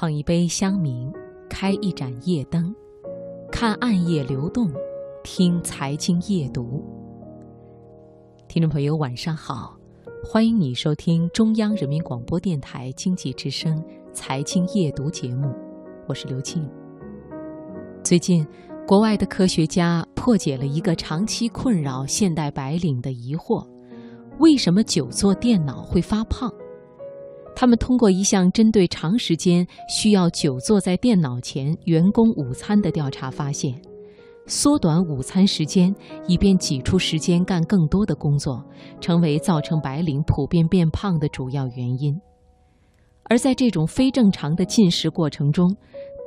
捧一杯香茗，开一盏夜灯，看暗夜流动，听财经夜读。听众朋友，晚上好，欢迎你收听中央人民广播电台经济之声《财经夜读》节目，我是刘庆。最近，国外的科学家破解了一个长期困扰现代白领的疑惑：为什么久坐电脑会发胖？他们通过一项针对长时间需要久坐在电脑前员工午餐的调查发现，缩短午餐时间，以便挤出时间干更多的工作，成为造成白领普遍变胖的主要原因。而在这种非正常的进食过程中，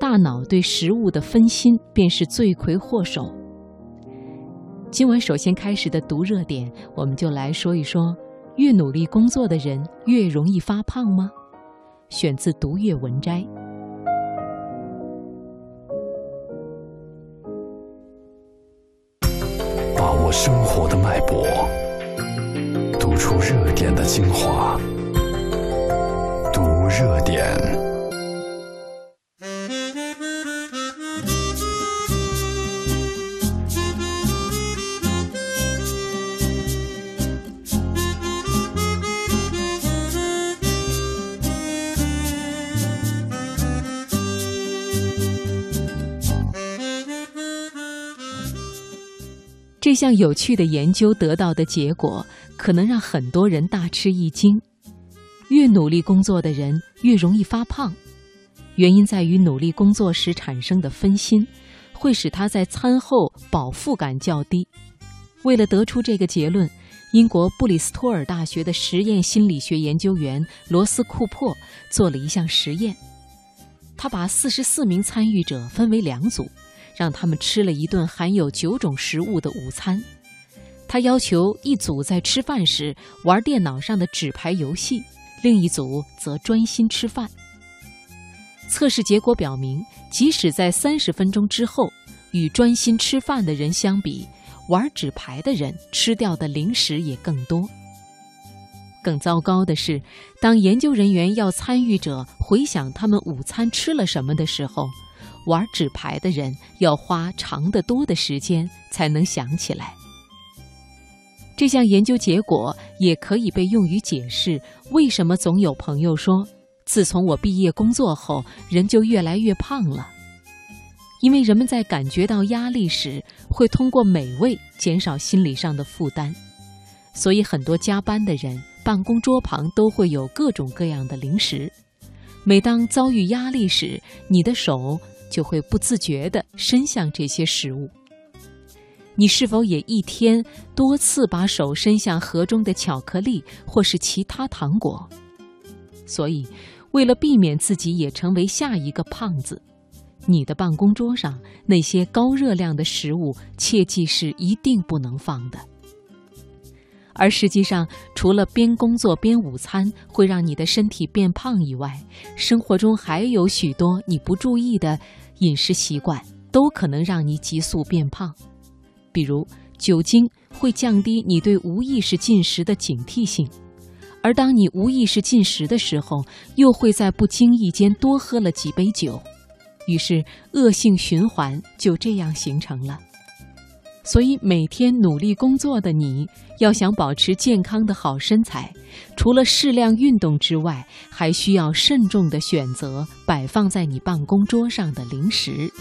大脑对食物的分心便是罪魁祸首。今晚首先开始的读热点，我们就来说一说。越努力工作的人越容易发胖吗？选自《读阅文摘》。把握生活的脉搏，读出热点的精华，读热点。这项有趣的研究得到的结果，可能让很多人大吃一惊。越努力工作的人越容易发胖，原因在于努力工作时产生的分心，会使他在餐后饱腹感较低。为了得出这个结论，英国布里斯托尔大学的实验心理学研究员罗斯库珀做了一项实验。他把四十四名参与者分为两组。让他们吃了一顿含有九种食物的午餐。他要求一组在吃饭时玩电脑上的纸牌游戏，另一组则专心吃饭。测试结果表明，即使在三十分钟之后，与专心吃饭的人相比，玩纸牌的人吃掉的零食也更多。更糟糕的是，当研究人员要参与者回想他们午餐吃了什么的时候，玩纸牌的人要花长得多的时间才能想起来。这项研究结果也可以被用于解释为什么总有朋友说，自从我毕业工作后，人就越来越胖了。因为人们在感觉到压力时，会通过美味减少心理上的负担，所以很多加班的人办公桌旁都会有各种各样的零食。每当遭遇压力时，你的手。就会不自觉地伸向这些食物。你是否也一天多次把手伸向盒中的巧克力或是其他糖果？所以，为了避免自己也成为下一个胖子，你的办公桌上那些高热量的食物，切记是一定不能放的。而实际上，除了边工作边午餐会让你的身体变胖以外，生活中还有许多你不注意的饮食习惯，都可能让你急速变胖。比如，酒精会降低你对无意识进食的警惕性，而当你无意识进食的时候，又会在不经意间多喝了几杯酒，于是恶性循环就这样形成了。所以，每天努力工作的你，要想保持健康的好身材，除了适量运动之外，还需要慎重的选择摆放在你办公桌上的零食。